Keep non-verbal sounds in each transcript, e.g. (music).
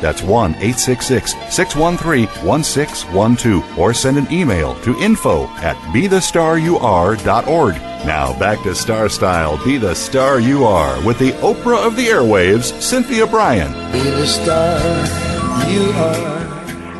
That's 1 866 613 1612 or send an email to info at bethestaryouare.org. Now back to Star Style Be the Star You Are with the Oprah of the Airwaves, Cynthia Brian. Be the star you are.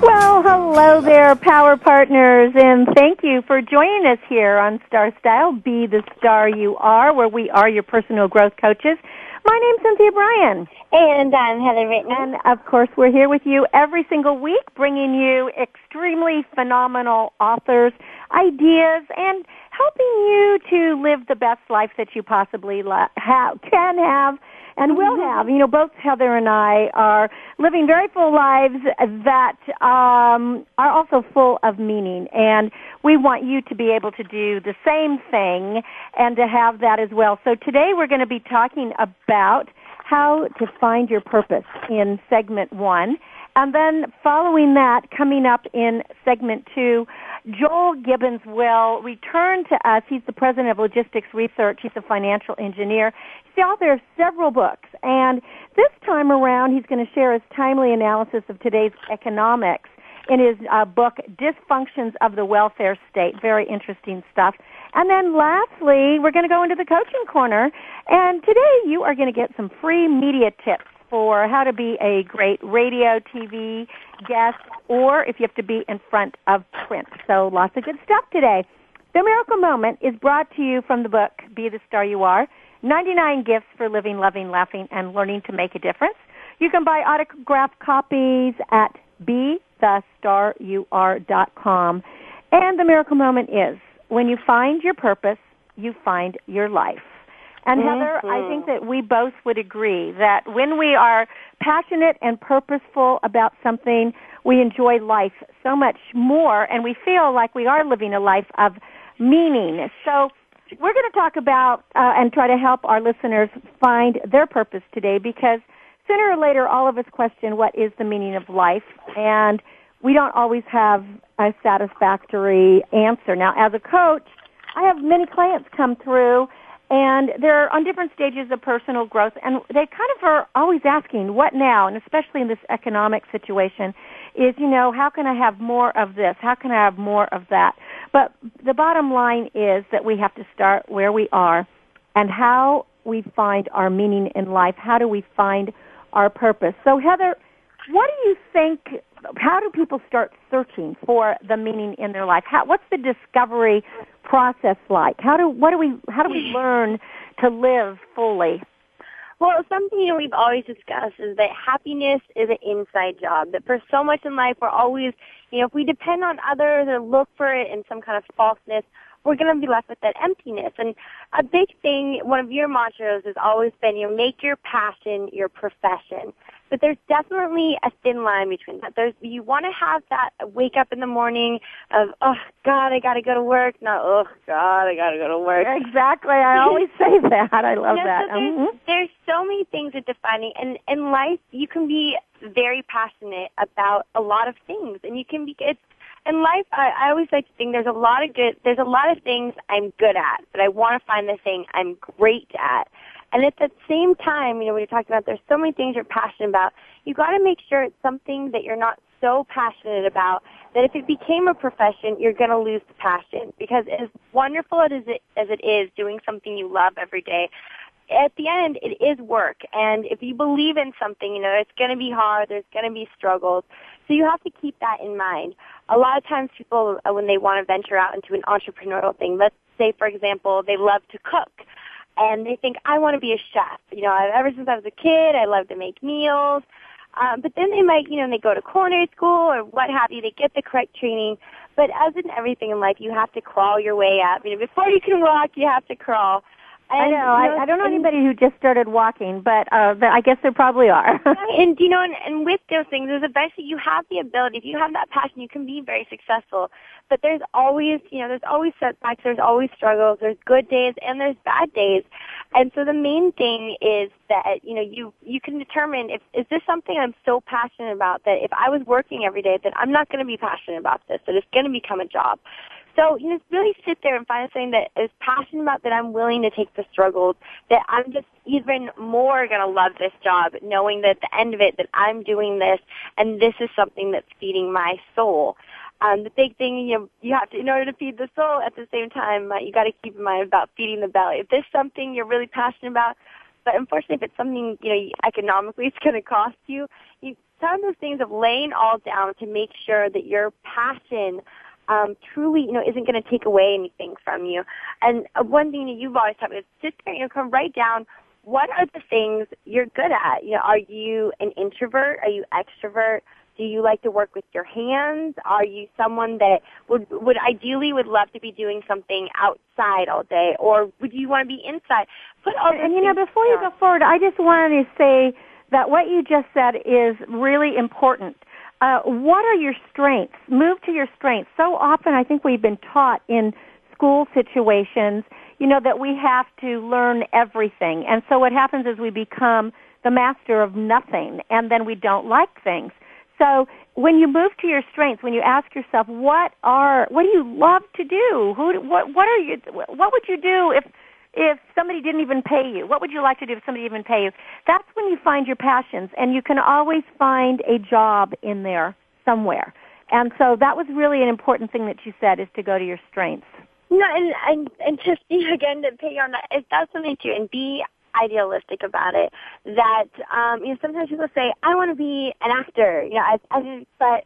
Well, hello there, Power Partners, and thank you for joining us here on Star Style Be the Star You Are, where we are your personal growth coaches. My name's Cynthia Brian. And I'm Heather Brittany. And of course, we're here with you every single week, bringing you extremely phenomenal authors, ideas, and helping you to live the best life that you possibly have, can have and will have. You know, both Heather and I are living very full lives that um, are also full of meaning, and we want you to be able to do the same thing and to have that as well. So today we're going to be talking about how to find your purpose in segment one. And then following that, coming up in segment two, Joel Gibbons will return to us. He's the president of Logistics Research. He's a financial engineer. He's the author of several books. And this time around, he's going to share his timely analysis of today's economics in his uh, book, Dysfunctions of the Welfare State. Very interesting stuff. And then lastly, we're going to go into the coaching corner. And today you are going to get some free media tips for how to be a great radio, TV guest, or if you have to be in front of print. So lots of good stuff today. The Miracle Moment is brought to you from the book Be the Star You Are 99 Gifts for Living, Loving, Laughing, and Learning to Make a Difference. You can buy autographed copies at BeTheStarYouAre.com. And the Miracle Moment is when you find your purpose, you find your life. And Mm-hmm. Heather, I think that we both would agree that when we are passionate and purposeful about something, we enjoy life so much more and we feel like we are living a life of meaning. So we're going to talk about uh, and try to help our listeners find their purpose today because sooner or later all of us question what is the meaning of life and we don't always have a satisfactory answer. Now, as a coach, I have many clients come through and they're on different stages of personal growth and they kind of are always asking what now? And especially in this economic situation is you know how can i have more of this? How can i have more of that? But the bottom line is that we have to start where we are and how we find our meaning in life. How do we find our purpose? So heather what do you think how do people start searching for the meaning in their life how, what's the discovery process like how do what do we how do we (laughs) learn to live fully Well, something you know we've always discussed is that happiness is an inside job. That for so much in life, we're always, you know, if we depend on others or look for it in some kind of falseness, we're going to be left with that emptiness. And a big thing, one of your mantras has always been, you know, make your passion your profession. But there's definitely a thin line between that. There's you want to have that wake up in the morning of, oh God, I got to go to work. Not, oh God, I got to go to work. exactly i (laughs) always say that i love No, that so there's, Mhm. there's so many things that defining, and in life you can be very passionate about a lot of things, and you can be. It's in life. I, I always like to think there's a lot of good. There's a lot of things I'm good at, but I want to find the thing I'm great at. And at the same time, you know, when you're talking about there's so many things you're passionate about, you got to make sure it's something that you're not so passionate about that if it became a profession, you're going to lose the passion. Because as wonderful as it, as it is doing something you love every day, at the end, it is work. And if you believe in something, you know, it's going to be hard. There's going to be struggles. So you have to keep that in mind. A lot of times people, uh, when they want to venture out into an entrepreneurial thing, let's say, for example, they love to cook and they think, I want to be a chef. You know, ever since I was a kid, I love to make meals. Um, but then they might, you know, they go to culinary school or what have you, they get the correct training. But as in everything in life, you have to crawl your way up. You know, before you can walk, you have to crawl. I know. I, I don't know anybody who just started walking, but uh, but I guess there probably are. (laughs) and you know, and, and with those things, there's eventually you have the ability. If you have that passion, you can be very successful. But there's always, you know, there's always setbacks. There's always struggles. There's good days and there's bad days. And so the main thing is that you know you you can determine if is this something I'm so passionate about that if I was working every day that I'm not going to be passionate about this that it's going to become a job. So, you know, really sit there and find something that is passionate about that I'm willing to take the struggles, that I'm just even more going to love this job, knowing that at the end of it that I'm doing this and this is something that's feeding my soul. Um, the big thing, you you have to, in order to feed the soul at the same time, uh, you got to keep in mind about feeding the belly. If there's something you're really passionate about, but unfortunately, if it's something, you know, economically (laughs) it's going to cost you, you, some of those things of laying all down to make sure that your passion um, truly, you know, isn't going to take away anything from you. And uh, one thing that you've always taught me is sit there, you know, come write down what are the things you're good at. You know, are you an introvert? Are you extrovert? Do you like to work with your hands? Are you someone that would would ideally would love to be doing something outside all day, or would you want to be inside? Put all and you know, before you go forward, I just wanted to say that what you just said is really important uh, what are your strengths? Move to your strengths. So often I think we've been taught in school situations, you know, that we have to learn everything. And so what happens is we become the master of nothing and then we don't like things. So when you move to your strengths, when you ask yourself, what are, what do you love to do? Who, what, what are you, what would you do if if somebody didn't even pay you? What would you like to do if somebody even pay you? That's when you find your passions, and you can always find a job in there somewhere. And so that was really an important thing that you said is to go to your strengths. No, and and, and just (laughs) again to pay on that, if that's something too, and be idealistic about it. That um, you know, sometimes people say, "I want to be an actor," you know, I, I, but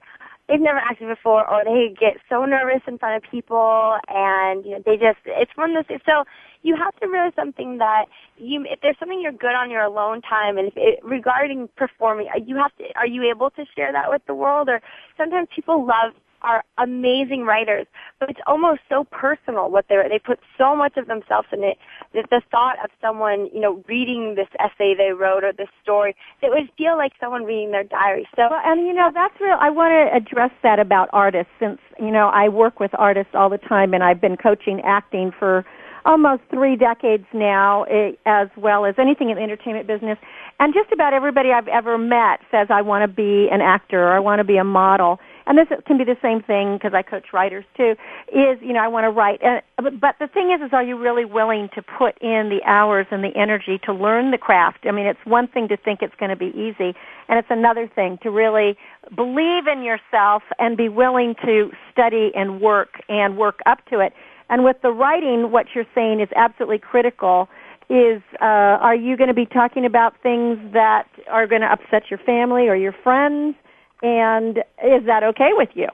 they've never acted before or they get so nervous in front of people and you know they just it's one of those so you have to realize something that you if there's something you're good on your alone time and if it, regarding performing you have to are you able to share that with the world? Or sometimes people love are amazing writers, but it's almost so personal what they they put so much of themselves in it that the thought of someone you know reading this essay they wrote or this story it would feel like someone reading their diary. So and you know that's real. I want to address that about artists since you know I work with artists all the time and I've been coaching acting for almost three decades now, eh, as well as anything in the entertainment business. And just about everybody I've ever met says I want to be an actor or I want to be a model and this can be the same thing because I coach writers too, is, you know, I want to write. Uh, but the thing is, is are you really willing to put in the hours and the energy to learn the craft? I mean, it's one thing to think it's going to be easy, and it's another thing to really believe in yourself and be willing to study and work and work up to it. And with the writing, what you're saying is absolutely critical is uh, are you going to be talking about things that are going to upset your family or your friends? And is that okay with you?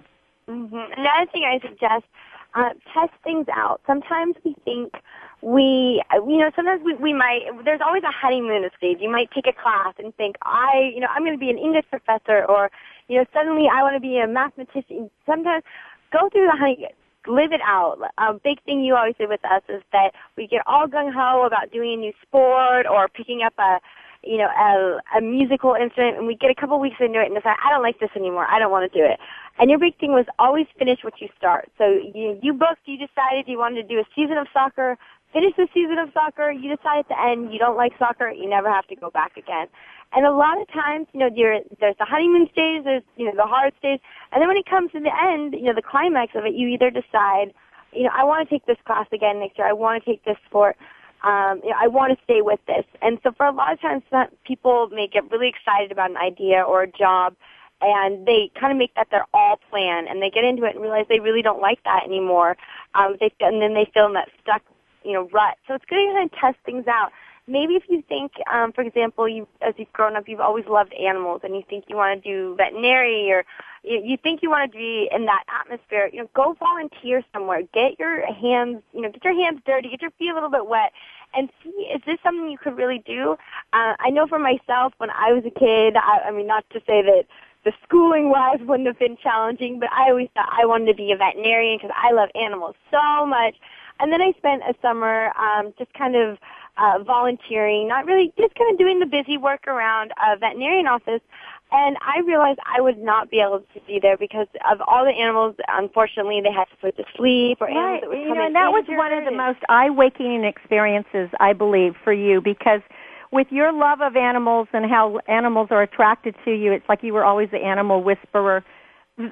Mm-hmm. Another thing I suggest, uh, test things out. Sometimes we think we, you know, sometimes we, we might, there's always a honeymoon stage. You might take a class and think, I, you know, I'm going to be an English professor or, you know, suddenly I want to be a mathematician. Sometimes go through the honey, live it out. A big thing you always say with us is that we get all gung ho about doing a new sport or picking up a, you know, a, a musical instrument and we get a couple weeks into it and decide, I don't like this anymore. I don't want to do it. And your big thing was always finish what you start. So you, you booked, you decided you wanted to do a season of soccer, finish the season of soccer, you decide at the end you don't like soccer, you never have to go back again. And a lot of times, you know, there's the honeymoon stage, there's, you know, the hard stage, and then when it comes to the end, you know, the climax of it, you either decide, you know, I want to take this class again next year, I want to take this sport, um, you know, I want to stay with this. And so for a lot of times, people may get really excited about an idea or a job, and they kind of make that their all plan, and they get into it and realize they really don't like that anymore. Um, they and then they feel in that stuck, you know, rut. So it's good to kind of test things out. Maybe if you think, um, for example, you as you've grown up, you've always loved animals, and you think you want to do veterinary or you, you think you want to be in that atmosphere, you know, go volunteer somewhere. Get your hands, you know, get your hands dirty, get your feet a little bit wet, and see is this something you could really do. Uh, I know for myself when I was a kid, I, I mean, not to say that the schooling wise wouldn't have been challenging, but I always thought I wanted to be a veterinarian because I love animals so much. And then I spent a summer um, just kind of uh, volunteering, not really, just kind of doing the busy work around a veterinarian office. And I realized I would not be able to be there because of all the animals. Unfortunately, they had to put to sleep or right. animals that would you come know, and that was one of the most eye-waking experiences, I believe, for you because with your love of animals and how animals are attracted to you, it's like you were always the animal whisperer.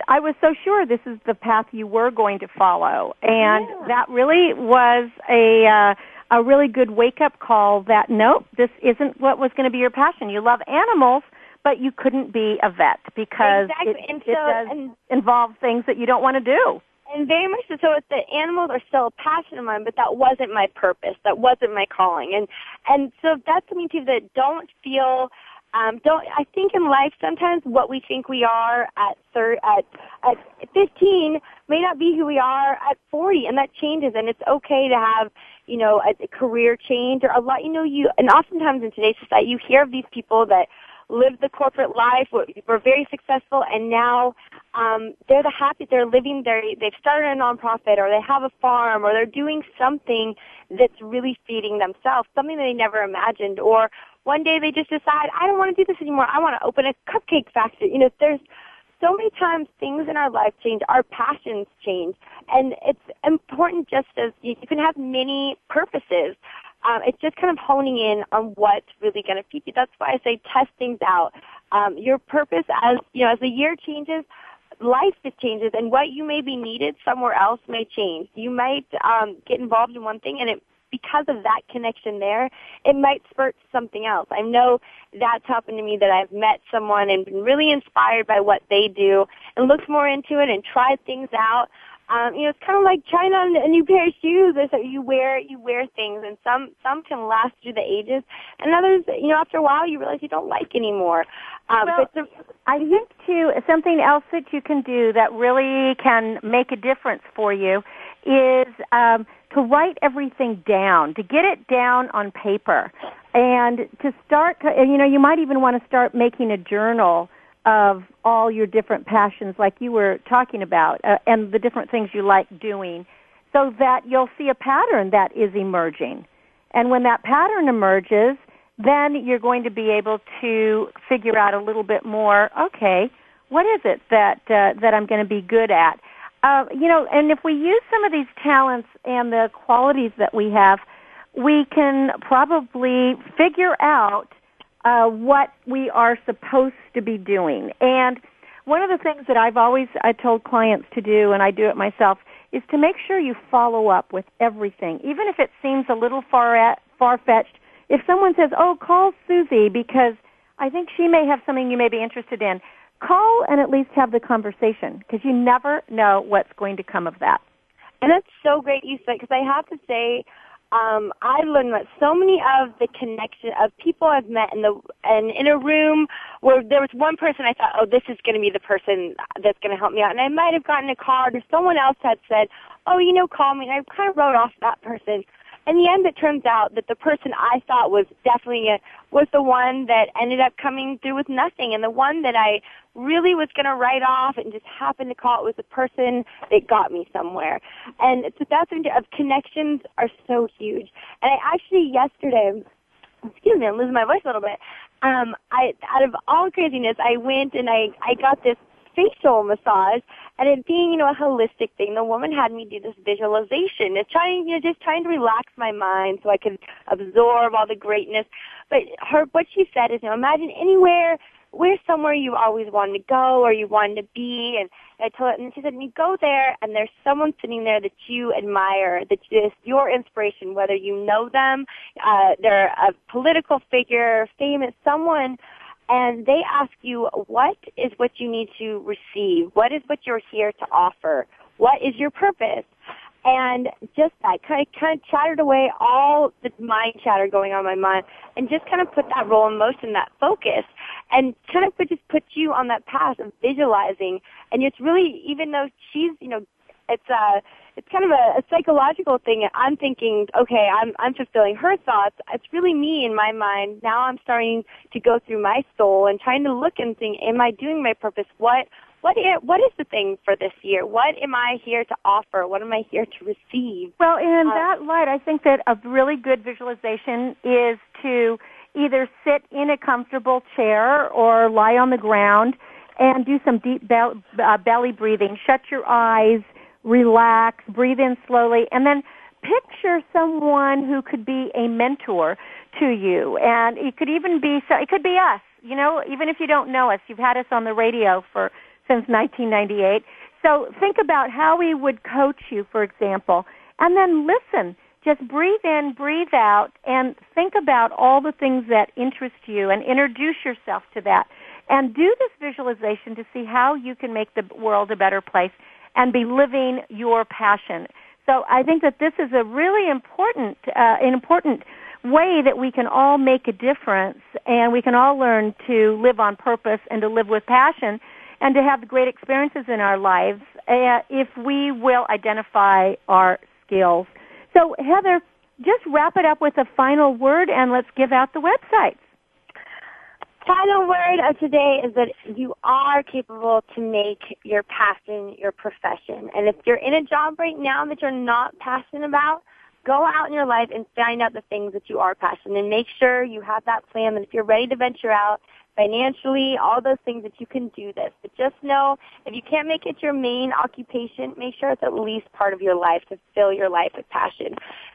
I was so sure this is the path you were going to follow, and Yeah. that really was a uh, a really good wake up call. That nope, this isn't what was going to be your passion. You love animals, but you couldn't be a vet because Exactly. it, And it so- does and- involve things that you don't want to do. And very much so. So the animals are still a passion of mine, but that wasn't my purpose. That wasn't my calling. And and so that's something too that don't feel. Um, don't I think in life sometimes what we think we are at thir- at at 15 may not be who we are at 40, and that changes. And it's okay to have you know a, a career change or a lot. You know you and oftentimes in today's society you hear of these people that lived the corporate life, were, were very successful, and now um, they're the happy. They're living. They they've started a nonprofit, or they have a farm, or they're doing something that's really feeding themselves, something that they never imagined. Or one day they just decide, I don't want to do this anymore. I want to open a cupcake factory. You know, there's so many times things in our life change, our passions change, and it's important just as you, you can have many purposes. Um, it's just kind of honing in on what's really going to feed you. That's why I say test things out. Um, your purpose, as you know, as the year changes, life just changes, and what you may be needed somewhere else may change. You might um, get involved in one thing, and it because of that connection there, it might spurt something else. I know that's happened to me that I've met someone and been really inspired by what they do and looked more into it and tried things out. Um, you know, it's kind of like trying on a new pair of shoes. It's like you wear you wear things, and some some can last through the ages, and others, you know, after a while you realize you don't like anymore. Um, Well, but the, I think too something else that you can do that really can make a difference for you is um, to write everything down, to get it down on paper, and to start. You know, you might even want to start making a journal of all your different passions, like you were talking about, uh, and the different things you like doing, so that you'll see a pattern that is emerging. And when that pattern emerges, then you're going to be able to figure out a little bit more. Okay, what is it that uh, that I'm going to be good at? Uh, you know, and if we use some of these talents and the qualities that we have, we can probably figure out uh, what we are supposed to be doing. And one of the things that I've always I told clients to do, and I do it myself, is to make sure you follow up with everything, even if it seems a little far far fetched. If someone says, "Oh, call Susie because I think she may have something you may be interested in," call and at least have the conversation because you never know what's going to come of that. And that's so great you said because I have to say, um, I've learned that so many of the connection of people I've met in the and in a room where there was one person I thought, oh, this is going to be the person that's going to help me out, and I might have gotten a card, or someone else had said, oh, you know, call me, and I kind of wrote off that person. In the end, it turns out that the person I thought was definitely a, was the one that ended up coming through with nothing, and the one that I really was going to write off and just happened to call it was the person that got me somewhere. And so that's of connections are so huge. And I actually yesterday, excuse me, I'm losing my voice a little bit. Um, I out of all craziness, I went and I I got this facial massage and it being, you know, a holistic thing, the woman had me do this visualization. It's trying, you know, just trying to relax my mind so I could absorb all the greatness. But her, what she said is, you know, imagine anywhere, where's somewhere you always wanted to go or you wanted to be. And I told her, and she said, you go there and there's someone sitting there that you admire, that is your inspiration, whether you know them, uh, they're a political figure, famous, someone and they ask you what is what you need to receive? What is what you're here to offer? What is your purpose? And just that kind of kind of chattered away all the mind chatter going on in my mind and just kind of put that role in motion that focus and kind of put, just put you on that path of visualizing. And it's really even though she's you know it's a it's kind of a, a psychological thing i'm thinking okay i'm i'm fulfilling her thoughts it's really me in my mind now i'm starting to go through my soul and trying to look and think am i doing my purpose what what is, what is the thing for this year? What am I here to offer? What am I here to receive? Well, in uh, that light, I think that a really good visualization is to either sit in a comfortable chair or lie on the ground and do some deep uh, belly breathing. Shut your eyes, relax, breathe in slowly, and then picture someone who could be a mentor to you. And it could even be, so it could be us. You know, even if you don't know us, you've had us on the radio for since 1998. So think about how we would coach you, for example, and then listen. Just breathe in, breathe out, and think about all the things that interest you and introduce yourself to that. And do this visualization to see how you can make the world a better place and be living your passion. So I think that this is a really important, uh, an important way that we can all make a difference and we can all learn to live on purpose and to live with passion and to have great experiences in our lives uh, if we will identify our skills. So, Heather, just wrap it up with a final word and let's give out the websites. Final word of today is that you are capable to make your passion your profession. And if you're in a job right now that you're not passionate about, go out in your life and find out the things that you are passionate and make sure you have that plan that if you're ready to venture out financially, all those things that you can do this. But just know if you can't make it your main occupation, make sure it's at least part of your life to fill your life with passion.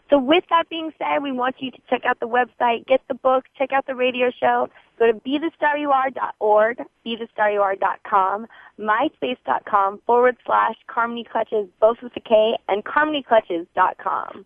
So with that being said, we want you to check out the website, get the book, check out the radio show, go to bethestaryouare.org, bethestaryouare.com, myspace.com forward slash Carmony Clutches, both with a K, and carmonyclutches.com.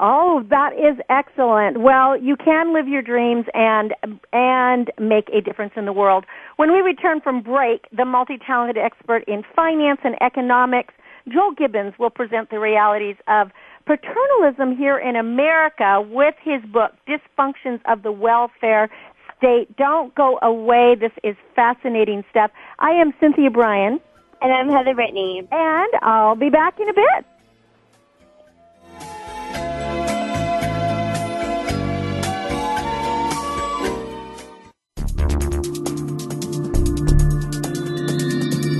Oh, that is excellent. Well, you can live your dreams and and make a difference in the world. When we return from break, the multi-talented expert in finance and economics, Joel Gibbons, will present the realities of paternalism here in America with his book Dysfunctions of the Welfare State. Don't go away. This is fascinating stuff. I am Cynthia Brian. And I'm Heather Brittany. And I'll be back in a bit.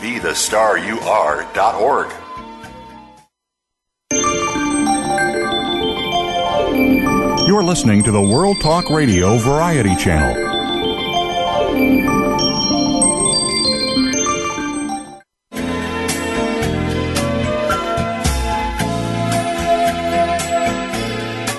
bethestaryouare.org. You're listening to the World Talk Radio Variety Channel.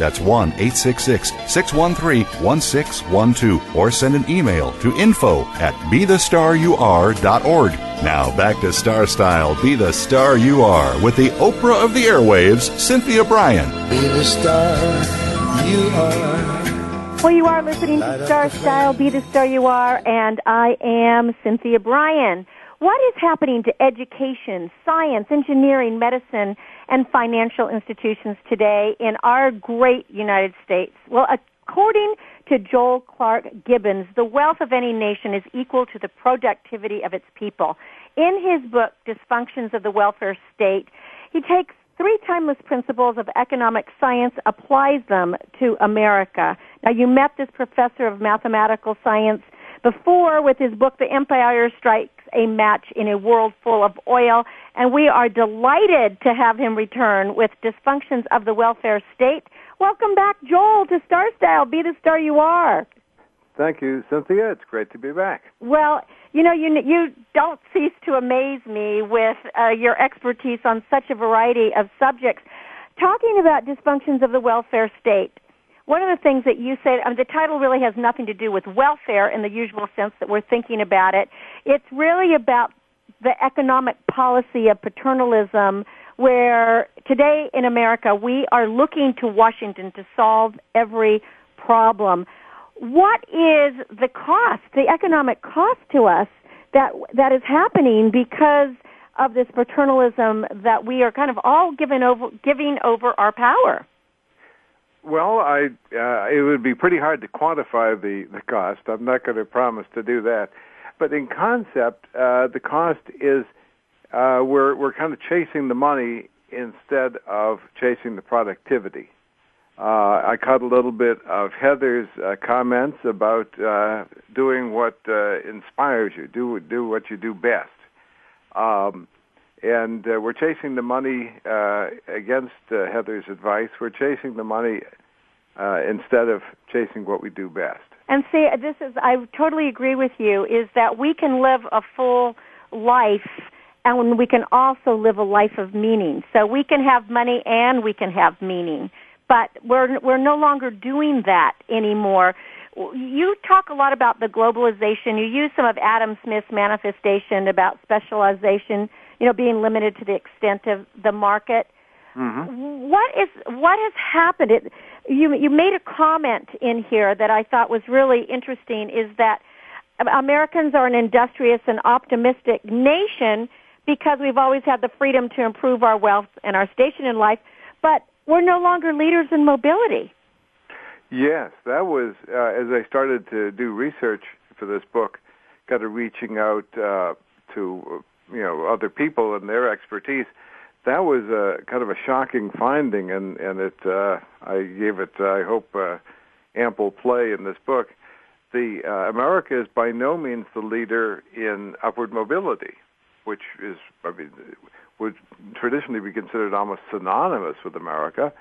That's 1 866 613 1612. Or send an email to info at bethestaryouare.org. Now back to Star Style, Be the Star You Are, with the Oprah of the airwaves, Cynthia Brian. Be the star you are. Well, you are listening to Star Style, Be the Star You Are, and I am Cynthia Brian. What is happening to education, science, engineering, medicine, and financial institutions today in our great United States? Well, according to Joel Clark Gibbons, the wealth of any nation is equal to the productivity of its people. In his book, Dysfunctions of the Welfare State, he takes three timeless principles of economic science, applies them to America. Now, you met this professor of mathematical science before with his book, The Empire Strikes a Match in a World Full of Oil, and we are delighted to have him return with Dysfunctions of the Welfare State. Welcome back, Joel, to Star Style. Be the star you are. Thank you, Cynthia. It's great to be back. Well, you know, you you don't cease to amaze me with uh, your expertise on such a variety of subjects. Talking about dysfunctions of the welfare state, one of the things that you said, I mean, the title really has nothing to do with welfare in the usual sense that we're thinking about it. It's really about the economic policy of paternalism, where today in America we are looking to Washington to solve every problem what is the cost, the economic cost to us that that is happening because of this paternalism that we are kind of all giving over giving over our power? Well, I uh, it would be pretty hard to quantify the the cost. I'm not going to promise to do that, but in concept, uh, the cost is uh, we're we're kind of chasing the money instead of chasing the productivity. Uh, I caught a little bit of Heather's uh, comments about uh, doing what uh, inspires you, do do what you do best. Um, and uh, we're chasing the money uh, against uh, Heather's advice. We're chasing the money uh, instead of chasing what we do best. And see, this is I totally agree with you. Is that we can live a full life and we can also live a life of meaning. So we can have money and we can have meaning but we're we're no longer doing that anymore. You talk a lot about the globalization. You use some of Adam Smith's manifestation about specialization, you know, being limited to the extent of the market. Mm-hmm. What is what has happened? It, you you made a comment in here that I thought was really interesting. Is that Americans are an industrious and optimistic nation because we've always had the freedom to improve our wealth and our station in life, but we're no longer leaders in mobility. Yes, that was uh, as I started to do research for this book, kind of reaching out uh, to you know other people and their expertise. That was a kind of a shocking finding, and and it uh, I gave it I hope uh, ample play in this book. The uh, America is by no means the leader in upward mobility, which is I mean would traditionally be considered almost synonymous with America.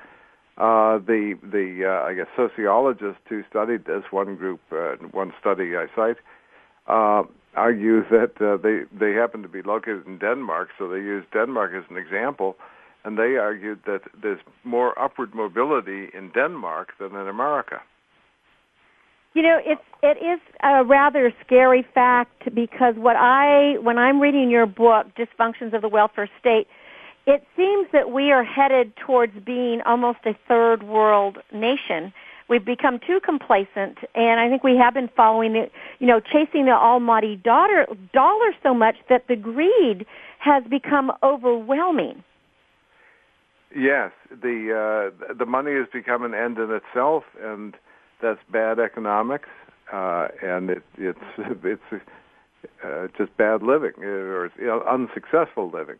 Uh, the the uh, I guess sociologists who studied this, one group, uh, one study I cite, uh, argue that uh, they they happen to be located in Denmark, so they use Denmark as an example, and they argued that there's more upward mobility in Denmark than in America. You know, it's it is a rather scary fact because what I when I'm reading your book, Dysfunctions of the Welfare State, it seems that we are headed towards being almost a third world nation. We've become too complacent, and I think we have been following it, you know, chasing the almighty dollar, dollar so much that the greed has become overwhelming. Yes, the uh, the money has become an end in itself, and that's bad economics, uh, and it, it's (laughs) it's uh, just bad living or you know, unsuccessful living.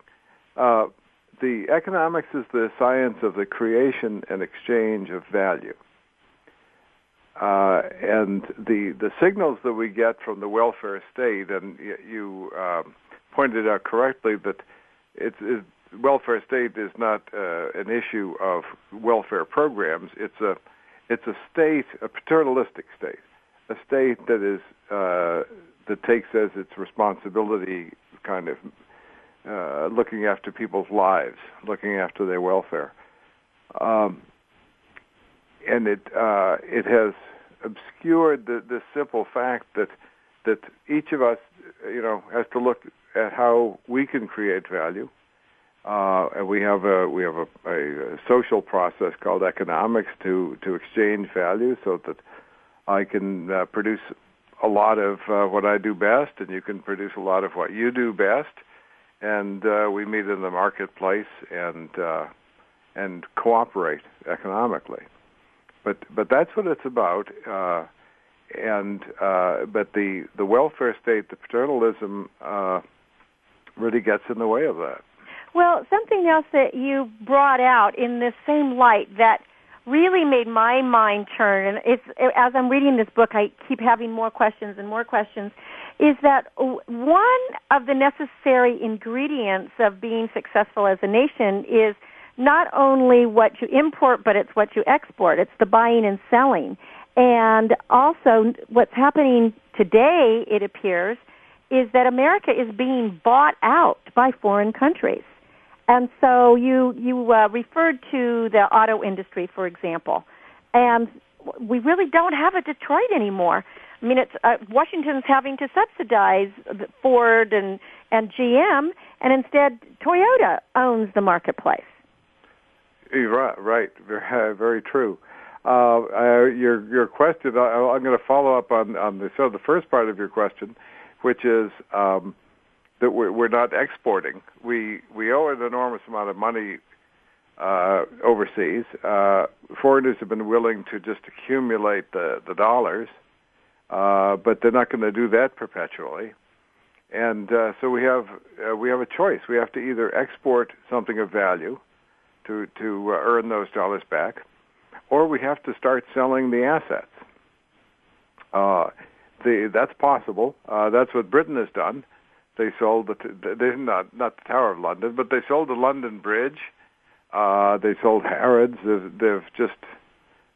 Uh, the economics is the science of the creation and exchange of value. Uh, and the the signals that we get from the welfare state, and you um, pointed out correctly that it's, it's welfare state is not uh, an issue of welfare programs. It's a it's a state, a paternalistic state, a state that is uh, that takes as its responsibility kind of uh, looking after people's lives, looking after their welfare, um, and it uh, it has obscured the, the simple fact that that each of us, you know, has to look at how we can create value uh, and we have a we have a, a, social process called economics to to exchange value, so that I can uh, produce a lot of uh, what I do best, and you can produce a lot of what you do best, and uh, we meet in the marketplace and uh, and cooperate economically. But but that's what it's about. Uh, and but the the welfare state, the paternalism, really gets in the way of that. Well, something else that you brought out in this same light that really made my mind turn, and it's as I'm reading this book, I keep having more questions and more questions. Is that one of the necessary ingredients of being successful as a nation is not only what you import, but it's what you export. It's the buying and selling. And also, what's happening today, it appears, is that America is being bought out by foreign countries. And so you you uh, referred to the auto industry, for example, and we really don't have a Detroit anymore. I mean, it's uh, Washington's having to subsidize Ford and and GM, and instead Toyota owns the marketplace. Right, right, very, (laughs) true. Uh, uh, your your question, I, am going to follow up on on the so the first part of your question, which is um, that we're, we're not exporting. We we owe an enormous amount of money uh, overseas. Uh, foreigners have been willing to just accumulate the the dollars, uh, but they're not going to do that perpetually. And uh, so we have uh, we have a choice. We have to either export something of value to to uh, earn those dollars back, or we have to start selling the assets. Uh, the, that's possible. Uh, that's what Britain has done. They sold the they not not the Tower of London, but they sold the London Bridge. Uh, they sold Harrods. They've, they've just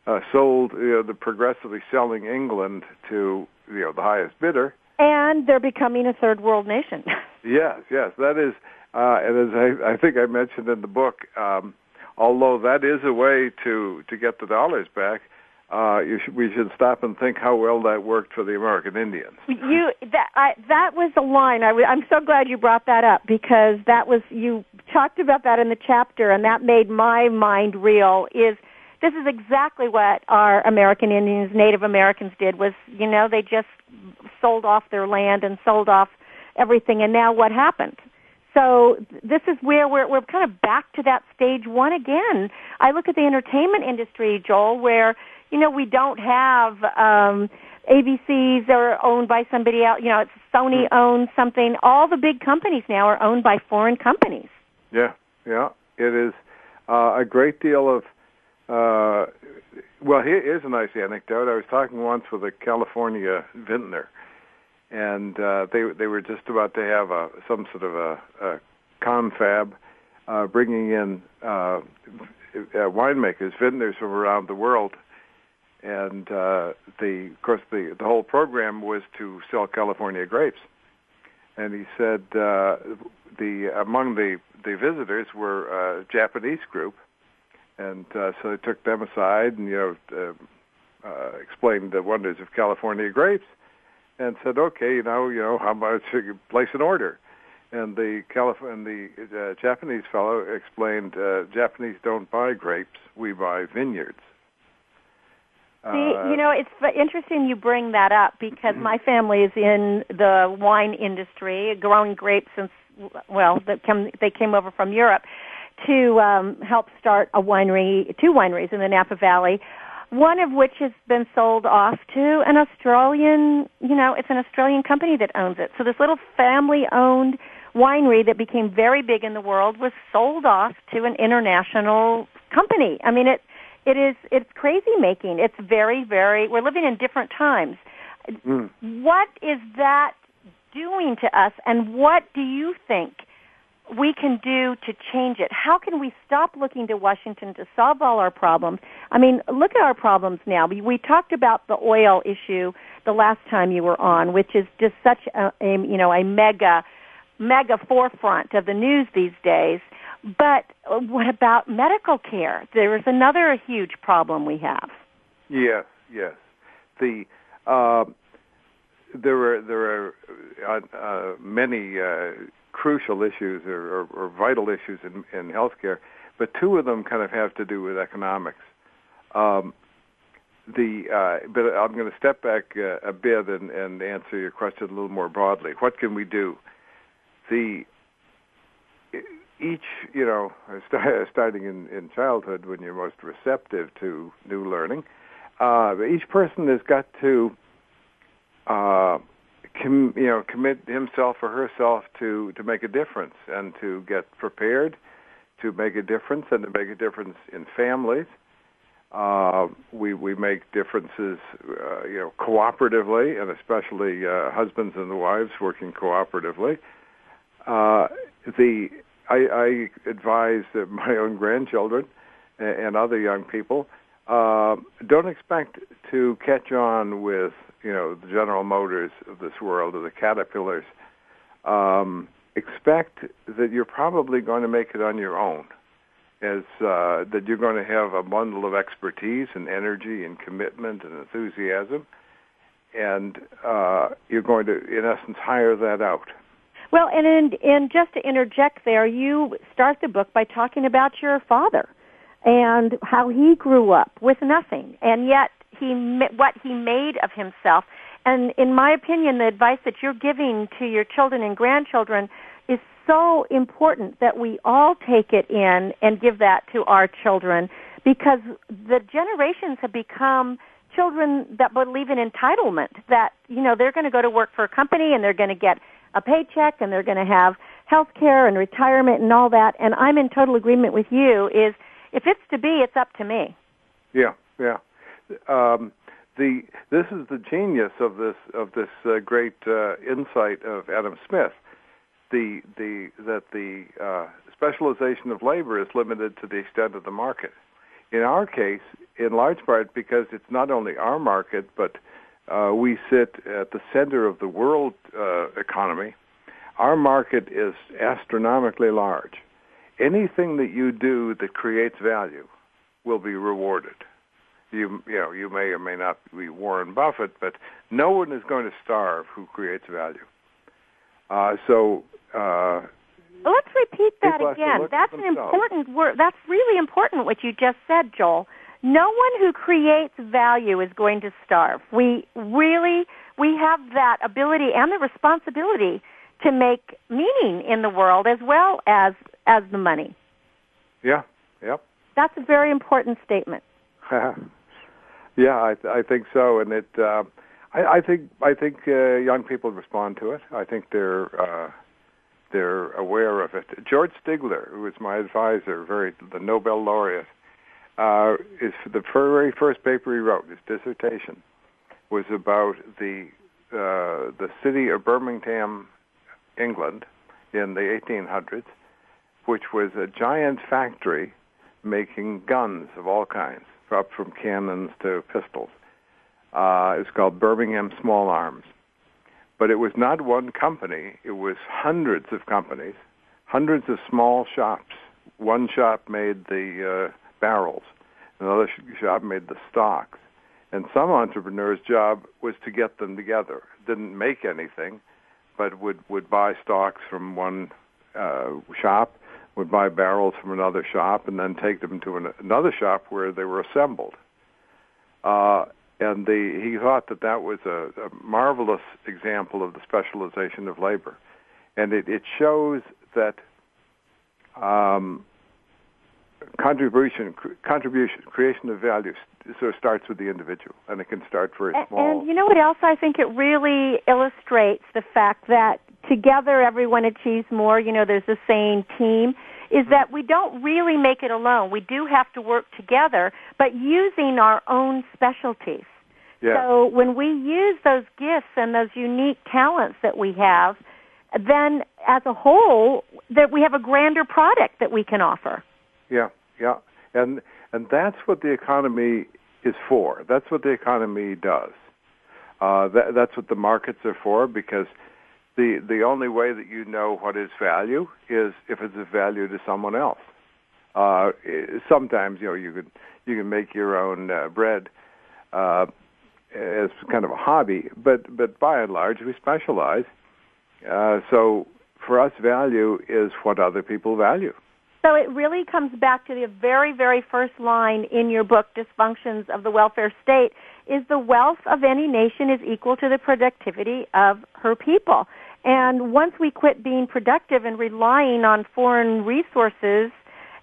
uh, sold you know, the progressively selling England to you know the highest bidder. And they're becoming a third world nation. (laughs) yes, yes, that is. Uh, and as I, I think I mentioned in the book, um, although that is a way to to get the dollars back, uh, you should, we should stop and think how well that worked for the American Indians. (laughs) You that I, that was the line. I w- I'm so glad you brought that up because that was you talked about that in the chapter, and that made my mind reel. Is this is exactly what our American Indians, Native Americans did? Was you know they just sold off their land and sold off everything, and now what happened? So this is where we're, we're kind of back to that stage one again. I look at the entertainment industry, Joel, where, you know, we don't have, um, ABCs that are owned by somebody else. You know, it's Sony owns something. All the big companies now are owned by foreign companies. Yeah, yeah. It is uh, a great deal of. Uh, well, here is a nice anecdote. I was talking once with a California vintner, and uh, they they were just about to have a some sort of a, a confab, uh, bringing in uh, uh, winemakers, vintners from around the world, and uh, the of course the the whole program was to sell California grapes, and he said uh, the among the the visitors were a Japanese group, and so they took them aside and you know explained the wonders of California grapes and said, okay, you know, you know, how about you place an order? And the Calif- and the uh, Japanese fellow explained, uh, Japanese don't buy grapes, we buy vineyards. See, uh, you know, it's interesting you bring that up because my family is in the wine industry, growing grapes since well, they came, they came over from Europe to um, help start a winery, two wineries in the Napa Valley one of which has been sold off to an Australian, you know, it's an Australian company that owns it. So this little family owned winery that became very big in the world was sold off to an international company. I mean, it, it is, it's crazy making. It's very, very, we're living in different times. Mm. What is that doing to us and what do you think we can do to change it? How can we stop looking to Washington to solve all our problems? I mean, look at our problems now. We, we talked about the oil issue the last time you were on, which is just such a, a you know a mega mega forefront of the news these days. But what about medical care? There is another huge problem we have. Yes, yes. The uh, there are there are uh, uh, many uh, crucial issues or, or, or vital issues in, in healthcare, but two of them kind of have to do with economics. Um, the uh, but I'm going to step back uh, a bit and, and answer your question a little more broadly. What can we do? The each you know (laughs) starting in, in childhood when you're most receptive to new learning, uh, each person has got to uh, com, you know commit himself or herself to to make a difference and to get prepared to make a difference and to make a difference in families. Uh, we we make differences, uh, you know, cooperatively, and especially uh, husbands and the wives working cooperatively. Uh, the I, I advise my own grandchildren and, and other young people uh, don't expect to catch on with you know the General Motors of this world or the Caterpillars. Um, expect that you're probably going to make it on your own, as uh, that you're going to have a bundle of expertise and energy and commitment and enthusiasm, and uh, you're going to, in essence, hire that out. Well, and in, and just to interject there, you start the book by talking about your father and how he grew up with nothing, and yet he what he made of himself. And in my opinion, the advice that you're giving to your children and grandchildren is so important that we all take it in and give that to our children because the generations have become children that believe in entitlement that you know they're going to go to work for a company and they're going to get a paycheck and they're going to have health care and retirement and all that and I'm in total agreement with you is if it's to be it's up to me. Yeah, yeah um, the this is the genius of this of this uh, great uh, insight of Adam Smith. The the that the uh, specialization of labor is limited to the extent of the market. In our case, in large part because it's not only our market, but uh, we sit at the center of the world uh, economy. Our market is astronomically large. Anything that you do that creates value will be rewarded you you know you may or may not be Warren Buffett, but no one is going to starve who creates value. Uh, so. Uh, well, let's repeat that again. That's an important word. That's really important what you just said, Joel. No one who creates value is going to starve. We really we have that ability and the responsibility to make meaning in the world as well as as the money. Yeah. Yep. That's a very important statement. (laughs) Yeah, I, I think so, and it. Uh, I, I think I think uh, young people respond to it. I think they're uh, they're aware of it. George Stigler, who was my advisor, very the Nobel laureate, uh, is the very first paper he wrote. His dissertation was about the uh, the city of Birmingham, England, in the 1800s, which was a giant factory making guns of all kinds up from cannons to pistols. Uh, it's called Birmingham Small Arms. But it was not one company, it was hundreds of companies, hundreds of small shops. One shop made the uh, barrels, another shop made the stocks. And some entrepreneur's job was to get them together. Didn't make anything, but would, would buy stocks from one uh, shop would buy barrels from another shop and then take them to an, another shop where they were assembled. Uh, and the, he thought that that was a, a marvelous example of the specialization of labor. And it, it shows that um, contribution, contribution, creation of value sort of starts with the individual, and it can start very small. And you know what else? I think it really illustrates the fact that together everyone achieves more. You know, there's the saying team is that we don't really make it alone. We do have to work together, but using our own specialties. Yeah. So when we use those gifts and those unique talents that we have, then as a whole, that we have a grander product that we can offer. Yeah, yeah, and and that's what the economy is for. That's what the economy does. Uh, that, that's what the markets are for because the the only way that you know what is value is if it's a value to someone else. Uh, sometimes you know you can you can make your own uh, bread uh, as kind of a hobby, but but by and large we specialize. Uh, so for us, value is what other people value. So it really comes back to the very, very first line in your book, Dysfunctions of the Welfare State, is the wealth of any nation is equal to the productivity of her people. And once we quit being productive and relying on foreign resources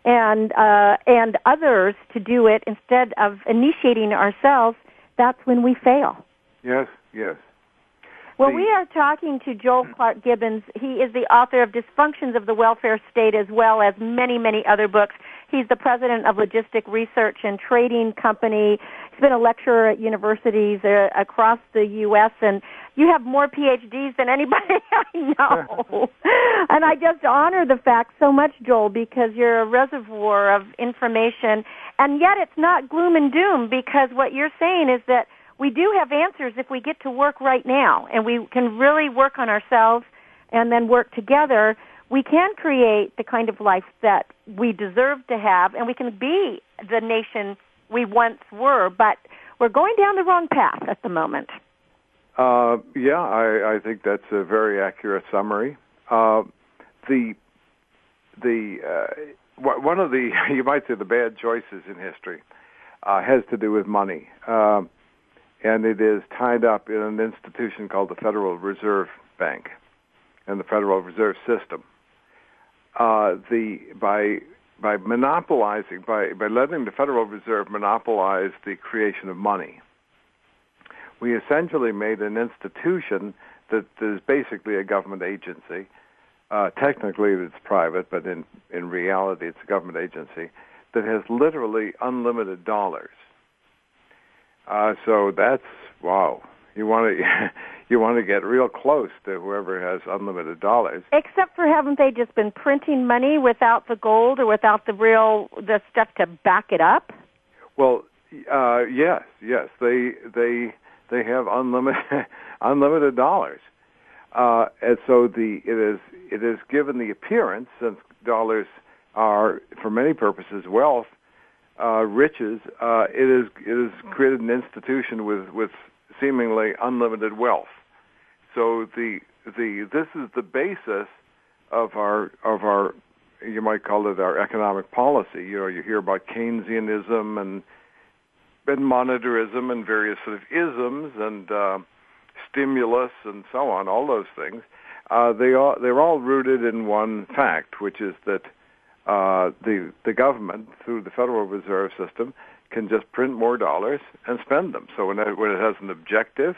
and uh, and others to do it instead of initiating ourselves, that's when we fail. Yes, yes. Well, we are talking to Joel Clark Gibbons. He is the author of Dysfunctions of the Welfare State as well as many, many other books. He's the president of Logistic Research and Trading Company. He's been a lecturer at universities uh, across the U.S. and you have more PhDs than anybody (laughs) I know. (laughs) and I just honor the fact so much, Joel, because you're a reservoir of information. And yet it's not gloom and doom because what you're saying is that we do have answers if we get to work right now and we can really work on ourselves and then work together. We can create the kind of life that we deserve to have and we can be the nation we once were, but we're going down the wrong path at the moment. Uh, yeah, I, I think that's a very accurate summary. Uh, the the uh, one of the (laughs) you might say the bad choices in history uh, has to do with money, uh, and it is tied up in an institution called the Federal Reserve Bank and the Federal Reserve System. Uh, the by by monopolizing by by letting the Federal Reserve monopolize the creation of money we essentially made an institution that is basically a government agency. Uh, technically, it's private, but in in reality, it's a government agency that has literally unlimited dollars. Uh, so that's wow. You want to (laughs) you want to get real close to whoever has unlimited dollars. Except for haven't they just been printing money without the gold or without the real the stuff to back it up? Well, uh, yes, yes. They they they have unlimited (laughs) unlimited dollars, uh, and so the it is it is given the appearance since dollars are for many purposes wealth, uh, riches. Uh, it is it is created an institution with with seemingly unlimited wealth. So the the this is the basis of our of our you might call it our economic policy. You know, you hear about Keynesianism and and monetarism and various sort of isms and uh, stimulus and so on, all those things, uh, they are they're all rooted in one fact, which is that uh, the the government through the Federal Reserve System can just print more dollars and spend them. So when it, when it has an objective,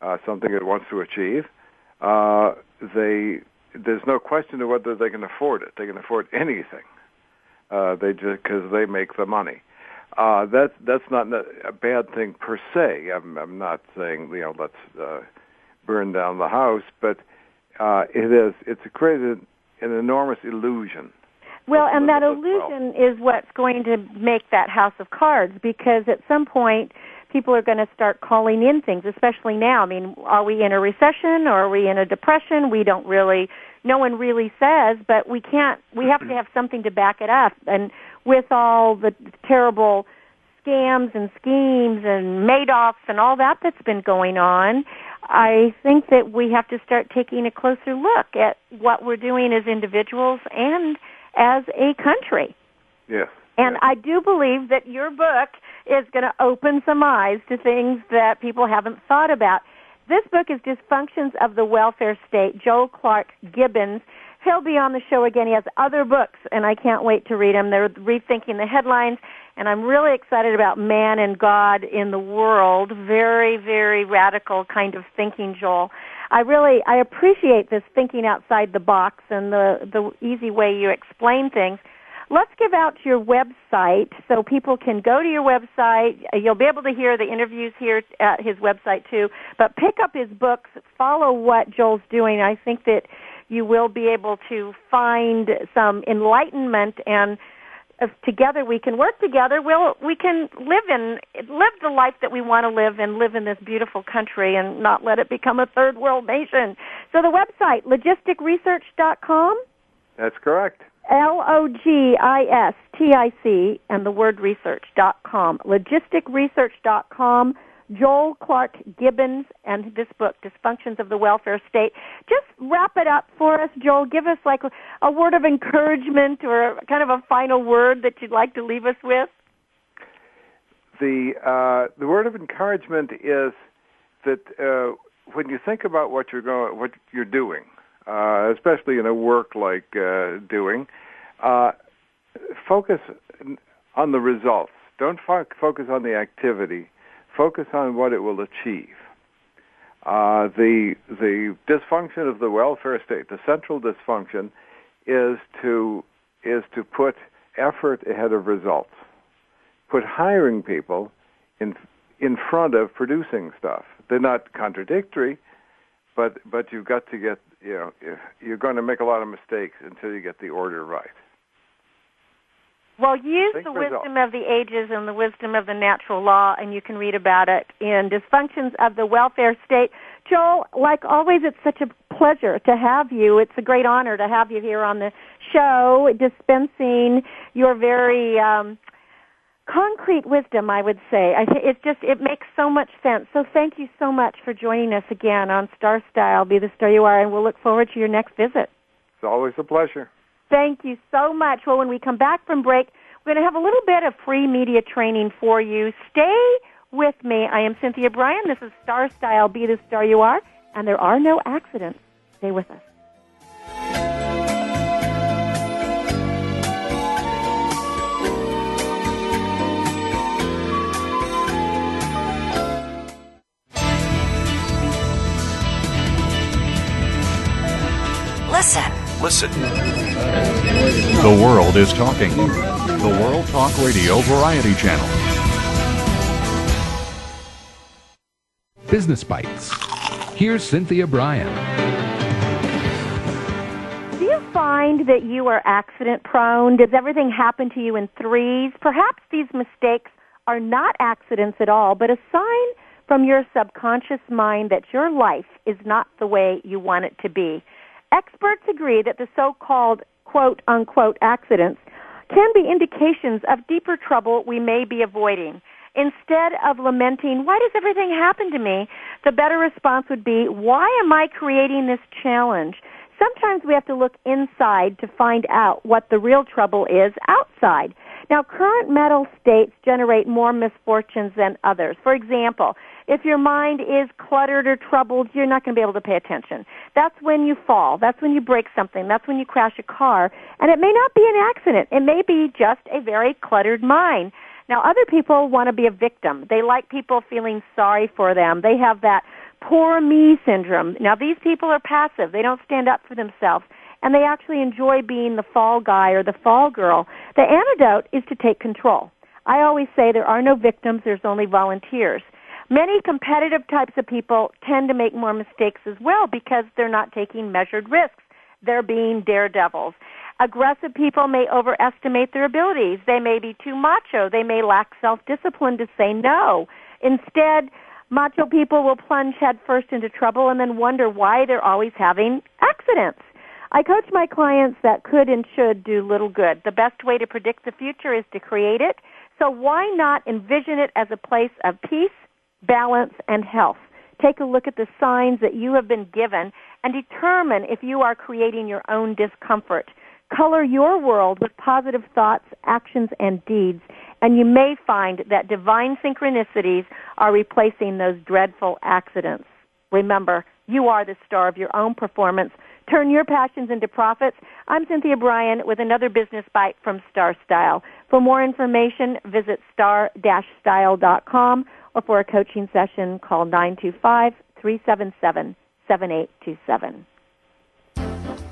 uh, something it wants to achieve, uh, they there's no question of whether they can afford it. They can afford anything. Uh, they just because they make the money. Uh, that's that's not a bad thing per se. I'm, I'm not saying you know let's uh, burn down the house, but uh, it is it's created an enormous illusion. Well, and that illusion well. is what's going to make that house of cards because at some point people are going to start calling in things, especially now. I mean, are we in a recession or are we in a depression? We don't really, no one really says, but we can't, we have to have something to back it up. And with all the terrible scams and schemes and Madoffs and all that that's been going on, I think that we have to start taking a closer look at what we're doing as individuals and as a country. Yes. And I do believe that your book is going to open some eyes to things that people haven't thought about. This book is Dysfunctions of the Welfare State. Joel Clark Gibbons he'll be on the show again. He has other books, and I can't wait to read them. They're rethinking the headlines, and I'm really excited about man and God in the world. Very, very radical kind of thinking, Joel. I really I appreciate this thinking outside the box and the the easy way you explain things. Let's give out your website so people can go to your website. Uh, you'll be able to hear the interviews here at his website too. But pick up his books, follow what Joel's doing. I think that you will be able to find some enlightenment and if together we can work together, we'll, we can live in, live the life that we want to live and live in this beautiful country and not let it become a third world nation. So the website, logisticresearch.com? That's correct. L-O-G-I-S-T-I-C and the word research.com. Logisticresearch.com Joel Clark Gibbons and this book, Dysfunctions of the Welfare State. Just wrap it up for us, Joel. Give us like a word of encouragement or kind of a final word that you'd like to leave us with. The uh, the word of encouragement is that uh, when you think about what you're going, what you're doing, uh, especially in a work like uh, doing, uh, focus on the results. Don't fo- focus on the activity focus on what it will achieve. Uh, the the dysfunction of the welfare state, the central dysfunction, is to is to put effort ahead of results. Put hiring people in in front of producing stuff. They're not contradictory, but but you've got to get you know you're going to make a lot of mistakes until you get the order right. Well, use the wisdom of the ages and the wisdom of the natural law, and you can read about it in Dysfunctions of the Welfare State. Joel, like always, it's such a pleasure to have you. It's a great honor to have you here on the show, dispensing your very um, concrete wisdom. I would say I th- it just it makes so much sense. So thank you so much for joining us again on Star Style. Be the star you are, and we'll look forward to your next visit. It's always a pleasure. Thank you so much. Well, when we come back from break, we're going to have a little bit of free media training for you. Stay with me. I am Cynthia Brian. This is Star Style. Be the star you are. And there are no accidents. Stay with us. Listen Listen. The world is talking. The World Talk Radio Variety Channel. Business Bites. Here's Cynthia Brian. Do you find that you are accident prone? Does everything happen to you in threes? Perhaps these mistakes are not accidents at all, but a sign from your subconscious mind that your life is not the way you want it to be. Experts agree that the so-called quote unquote accidents can be indications of deeper trouble we may be avoiding. Instead of lamenting, why does everything happen to me? The better response would be, why am I creating this challenge? Sometimes we have to look inside to find out what the real trouble is outside. Now, current metal states generate more misfortunes than others. For example, if your mind is cluttered or troubled, you're not going to be able to pay attention. That's when you fall. That's when you break something. That's when you crash a car. And it may not be an accident. It may be just a very cluttered mind. Now, other people want to be a victim. They like people feeling sorry for them. They have that poor me syndrome. Now, these people are passive. They don't stand up for themselves. And they actually enjoy being the fall guy or the fall girl. The antidote is to take control. I always say there are no victims, there's only volunteers. Many competitive types of people tend to make more mistakes as well because they're not taking measured risks. They're being daredevils. Aggressive people may overestimate their abilities. They may be too macho. They may lack self-discipline to say no. Instead, macho people will plunge headfirst into trouble and then wonder why they're always having accidents. I coach my clients that could and should do little good. The best way to predict the future is to create it. So why not envision it as a place of peace, balance, and health. Take a look at the signs that you have been given and determine if you are creating your own discomfort. Color your world with positive thoughts, actions, and deeds, and you may find that divine synchronicities are replacing those dreadful accidents. Remember, you are the star of your own performance. Turn your passions into profits. I'm Cynthia Brian with another business bite from Star Style. For more information, visit star-style.com or for a coaching session, call 925 377 7827.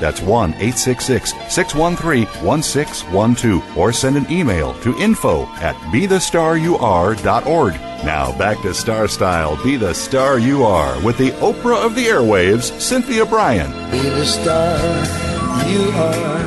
That's 1 866 613 1612. Or send an email to info at bethestaryouare.org. Now back to Star Style Be the Star You Are with the Oprah of the Airwaves, Cynthia Brian. Be the star you are.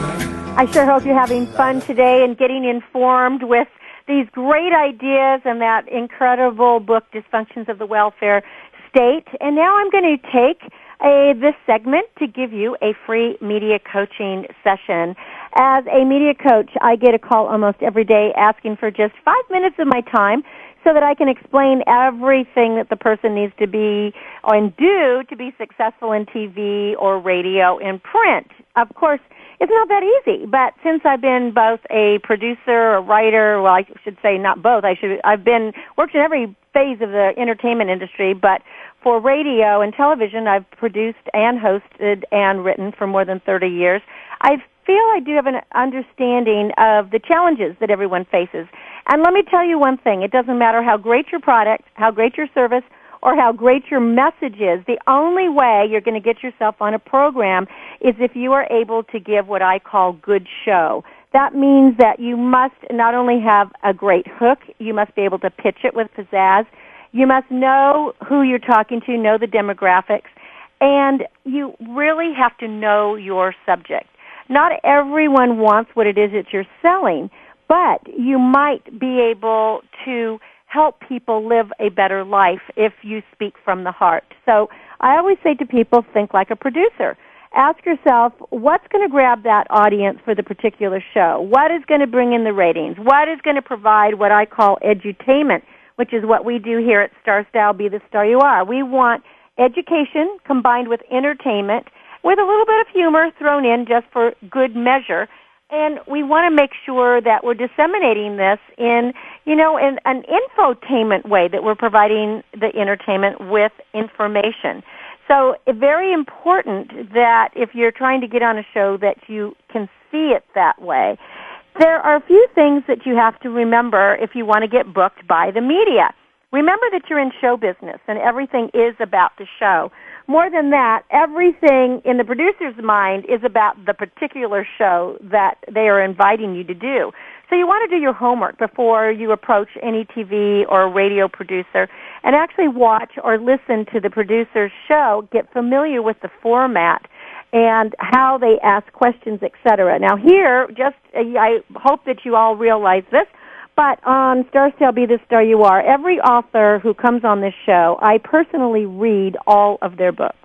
I sure hope you're having fun today and getting informed with these great ideas and that incredible book, Dysfunctions of the Welfare State. And now I'm going to take a, this segment to give you a free media coaching session. As a media coach, I get a call almost every day asking for just five minutes of my time so that I can explain everything that the person needs to be and do to be successful in TV or radio and print. Of course, it's not that easy, but since I've been both a producer, a writer, well, I should say not both. I should I've been worked in every phase of the entertainment industry, but for radio and television, I've produced and hosted and written for more than 30 years. I feel I do have an understanding of the challenges that everyone faces. And let me tell you one thing. It doesn't matter how great your product, how great your service, or how great your message is. The only way you're going to get yourself on a program is if you are able to give what I call good show. That means that you must not only have a great hook, you must be able to pitch it with pizzazz. You must know who you're talking to, know the demographics, and you really have to know your subject. Not everyone wants what it is that you're selling, but you might be able to help people live a better life if you speak from the heart. So I always say to people, think like a producer. Ask yourself, what's going to grab that audience for the particular show? What is going to bring in the ratings? What is going to provide what I call edutainment, which is what we do here at Star Style Be the Star You Are. We want education combined with entertainment with a little bit of humor thrown in just for good measure and we want to make sure that we're disseminating this in, you know, in an infotainment way that we're providing the entertainment with information. So very important that if you're trying to get on a show that you can see it that way. There are a few things that you have to remember if you want to get booked by the media. Remember that you're in show business and everything is about the show. More than that, everything in the producer's mind is about the particular show that they are inviting you to do. So you want to do your homework before you approach any TV or radio producer and actually watch or listen to the producer's show, get familiar with the format and how they ask questions, etc. Now here, just I hope that you all realize this, but on Star Style Be the Star You Are, every author who comes on this show, I personally read all of their books.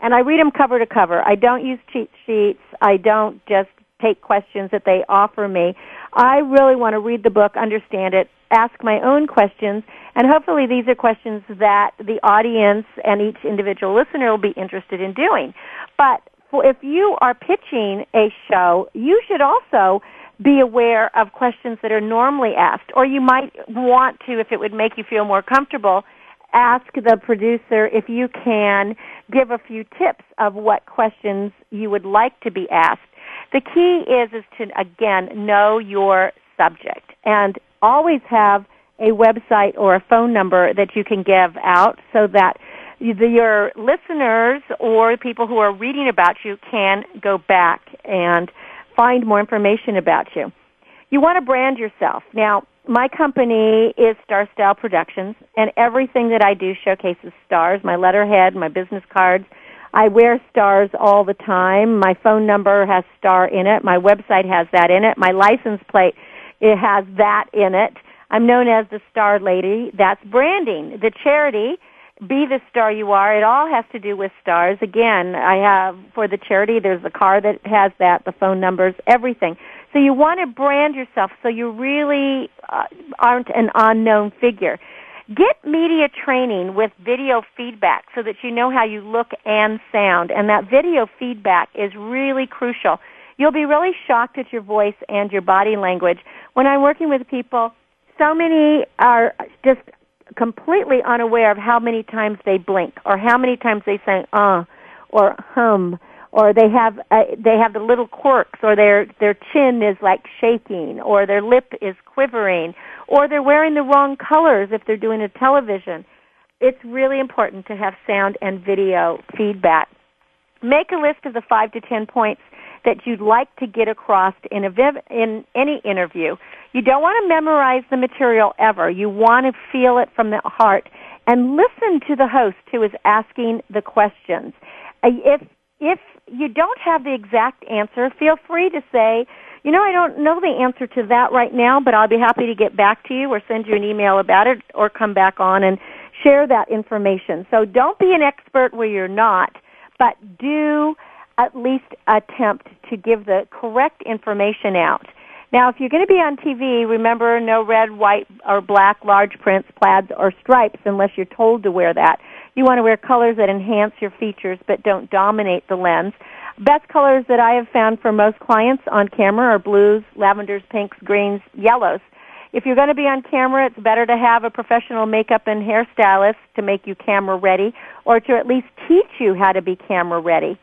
And I read them cover to cover. I don't use cheat sheets. I don't just take questions that they offer me. I really want to read the book, understand it, ask my own questions, and hopefully these are questions that the audience and each individual listener will be interested in doing. But if you are pitching a show, you should also be aware of questions that are normally asked, or you might want to, if it would make you feel more comfortable, ask the producer if you can give a few tips of what questions you would like to be asked. The key is is to again know your subject and always have a website or a phone number that you can give out so that your listeners or people who are reading about you can go back and find more information about you. You want to brand yourself. Now, my company is Star Style Productions, and everything that I do showcases stars. My letterhead, my business cards. I wear stars all the time. My phone number has star in it. My website has that in it. My license plate it has that in it. I'm known as the Star Lady. That's branding. The charity be the star you are. It all has to do with stars. Again, I have for the charity, there's a car that has that, the phone numbers, everything. So you want to brand yourself so you really uh, aren't an unknown figure. Get media training with video feedback so that you know how you look and sound. And that video feedback is really crucial. You'll be really shocked at your voice and your body language. When I'm working with people, so many are just completely unaware of how many times they blink or how many times they say uh or hum or they have uh, they have the little quirks or their their chin is like shaking or their lip is quivering or they're wearing the wrong colors if they're doing a television. It's really important to have sound and video feedback. Make a list of the 5 to 10 points that you'd like to get across in a viv- in any interview. You don't want to memorize the material ever. You want to feel it from the heart and listen to the host who is asking the questions. Uh, if if you don't have the exact answer, feel free to say, you know, I don't know the answer to that right now, but I'll be happy to get back to you or send you an email about it or come back on and share that information. So don't be an expert where you're not, but do at least attempt to give the correct information out. Now, if you're going to be on TV, remember no red, white, or black large prints, plaids, or stripes unless you're told to wear that. You want to wear colors that enhance your features but don't dominate the lens. Best colors that I have found for most clients on camera are blues, lavenders, pinks, greens, yellows. If you're going to be on camera, it's better to have a professional makeup and hairstylist to make you camera ready or to at least teach you how to be camera ready.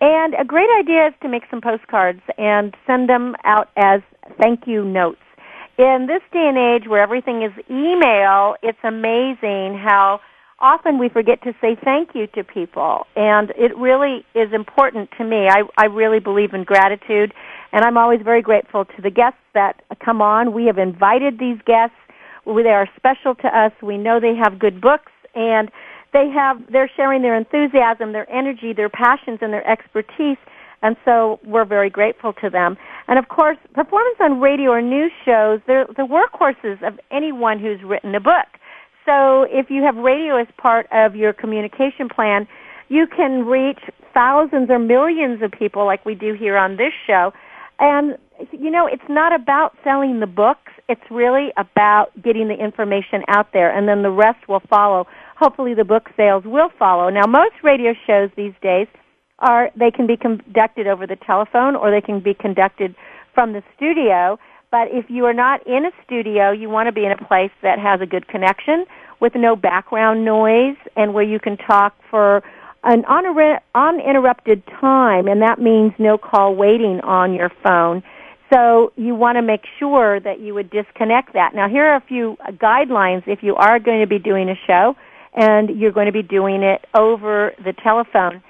And a great idea is to make some postcards and send them out as thank you notes. In this day and age where everything is email, it's amazing how often we forget to say thank you to people and it really is important to me. I, I really believe in gratitude and I'm always very grateful to the guests that come on. We have invited these guests. They are special to us. We know they have good books and they have, they're sharing their enthusiasm, their energy, their passions and their expertise and so we're very grateful to them. And of course, performance on radio or news shows, they're the workhorses of anyone who's written a book. So if you have radio as part of your communication plan, you can reach thousands or millions of people like we do here on this show. And, you know, it's not about selling the books. It's really about getting the information out there and then the rest will follow. Hopefully the book sales will follow. Now most radio shows these days are, they can be conducted over the telephone or they can be conducted from the studio. But if you are not in a studio, you want to be in a place that has a good connection with no background noise and where you can talk for an uninterrupted time, and that means no call waiting on your phone. So you want to make sure that you would disconnect that. Now here are a few guidelines if you are going to be doing a show and you're going to be doing it over the telephone.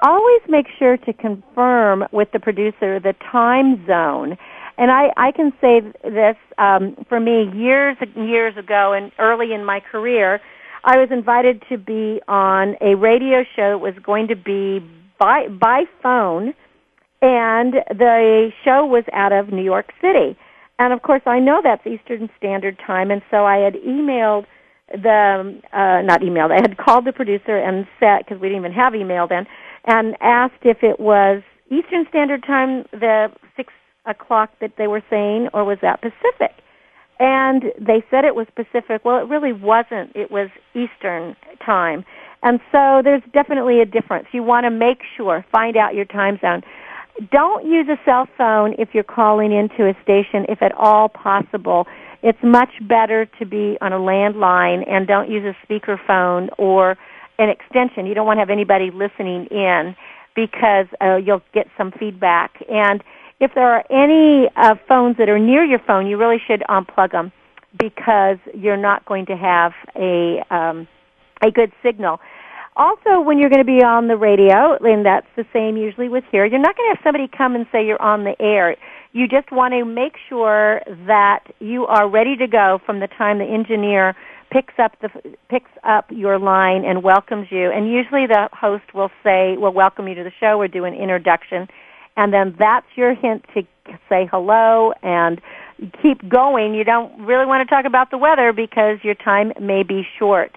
Always make sure to confirm with the producer the time zone and I, I can say this um, for me years years ago and early in my career, I was invited to be on a radio show that was going to be by by phone, and the show was out of New York City. And of course, I know that's Eastern Standard Time, and so I had emailed the uh, not emailed. I had called the producer and said because we didn't even have email then, and asked if it was Eastern Standard Time, the six o'clock that they were saying, or was that Pacific? And they said it was Pacific. Well, it really wasn't. It was Eastern time. And so there's definitely a difference. You want to make sure, find out your time zone. Don't use a cell phone if you're calling into a station, if at all possible. It's much better to be on a landline and don't use a speakerphone or an extension. You don't want to have anybody listening in because uh, you'll get some feedback. And if there are any uh, phones that are near your phone, you really should unplug them because you're not going to have a um, a good signal. Also, when you're going to be on the radio, and that's the same usually with here, you're not going to have somebody come and say you're on the air. You just want to make sure that you are ready to go from the time the engineer picks up the picks up your line and welcomes you. And usually the host will say, "We'll welcome you to the show. We'll do an introduction." and then that's your hint to say hello and keep going. You don't really want to talk about the weather because your time may be short.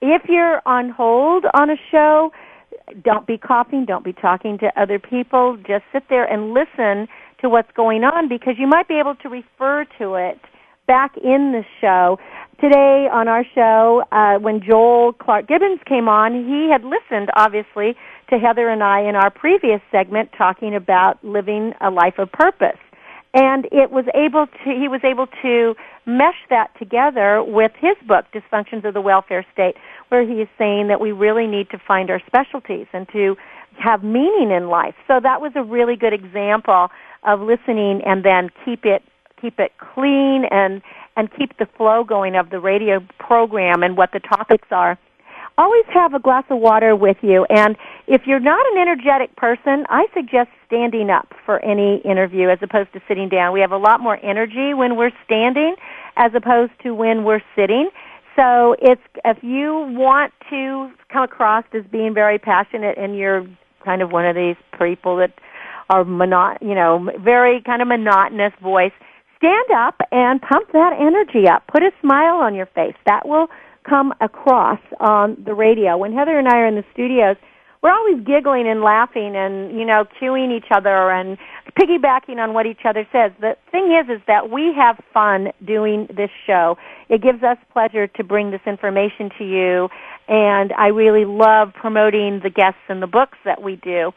If you're on hold on a show, don't be coughing, don't be talking to other people. Just sit there and listen to what's going on because you might be able to refer to it back in the show. Today on our show, uh, when Joel Clark Gibbons came on, he had listened, obviously, to Heather and I in our previous segment talking about living a life of purpose. and it was able to he was able to mesh that together with his book dysfunctions of the welfare state where he is saying that we really need to find our specialties and to have meaning in life so that was a really good example of listening and then keep it keep it clean and and keep the flow going of the radio program and what the topics are always have a glass of water with you. And if you're not an energetic person, I suggest standing up for any interview as opposed to sitting down. We have a lot more energy when we're standing as opposed to when we're sitting. So it's if you want to come across as being very passionate and you're kind of one of these people that are monot you know, very kind of monotonous voice, stand up and pump that energy up. Put a smile on your face. That will come across on the radio. When Heather and I are in the studios, we're always giggling and laughing and, you know, cueing each other and piggybacking on what each other says. The thing is, is that we have fun doing this show. It gives us pleasure to bring this information to you and I really love promoting the guests and the books that we do.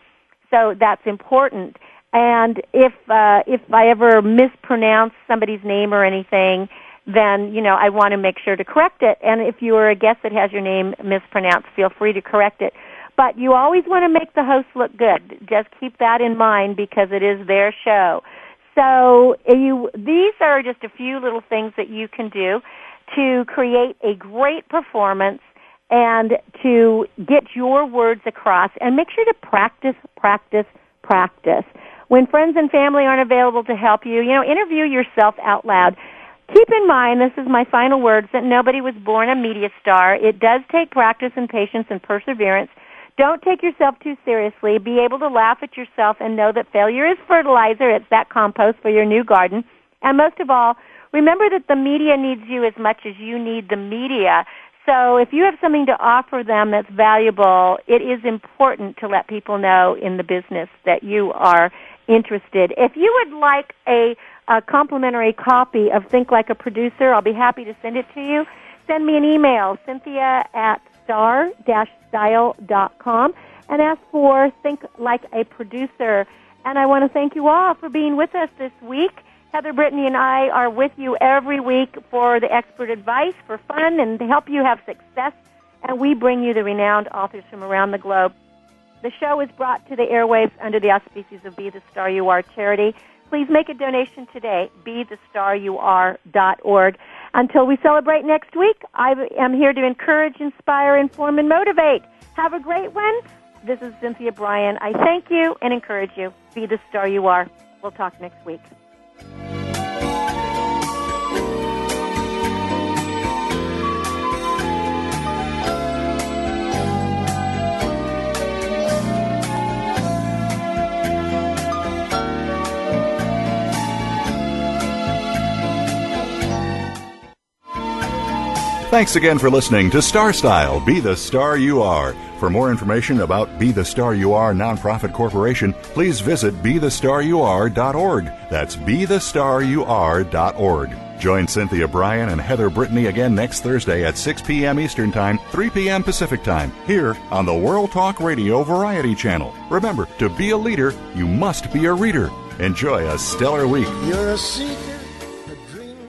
So that's important. And if, uh, if I ever mispronounce somebody's name or anything, then you know I want to make sure to correct it. And if you are a guest that has your name mispronounced, feel free to correct it. But you always want to make the host look good. Just keep that in mind because it is their show. So eh, you, these are just a few little things that you can do to create a great performance and to get your words across and make sure to practice, practice, practice. When friends and family aren't available to help you, you know, interview yourself out loud. Keep in mind, this is my final words, that nobody was born a media star. It does take practice and patience and perseverance. Don't take yourself too seriously. Be able to laugh at yourself and know that failure is fertilizer. It's that compost for your new garden. And most of all, remember that the media needs you as much as you need the media. So if you have something to offer them that's valuable, it is important to let people know in the business that you are interested. If you would like a a complimentary copy of Think Like a Producer. I'll be happy to send it to you. Send me an email, cynthia at star-style.com, and ask for Think Like a Producer. And I want to thank you all for being with us this week. Heather Brittany and I are with you every week for the expert advice, for fun, and to help you have success. And we bring you the renowned authors from around the globe. The show is brought to the airwaves under the auspices of Be the Star You Are charity. Please make a donation today, bethestaryouare.org. Until we celebrate next week, I am here to encourage, inspire, inform, and motivate. Have a great one. This is Cynthia Brian. I thank you and encourage you. Be the star you are. We'll talk next week. Thanks again for listening to Star Style Be the Star You Are. For more information about Be the Star You Are Nonprofit Corporation, please visit BeTheStarYouAre.org. That's BeTheStarYouAre.org. Join Cynthia Brian and Heather Brittany again next Thursday at 6 p.m. Eastern Time, 3 p.m. Pacific Time, here on the World Talk Radio Variety Channel. Remember, to be a leader, you must be a reader. Enjoy a stellar week. You're a seeker.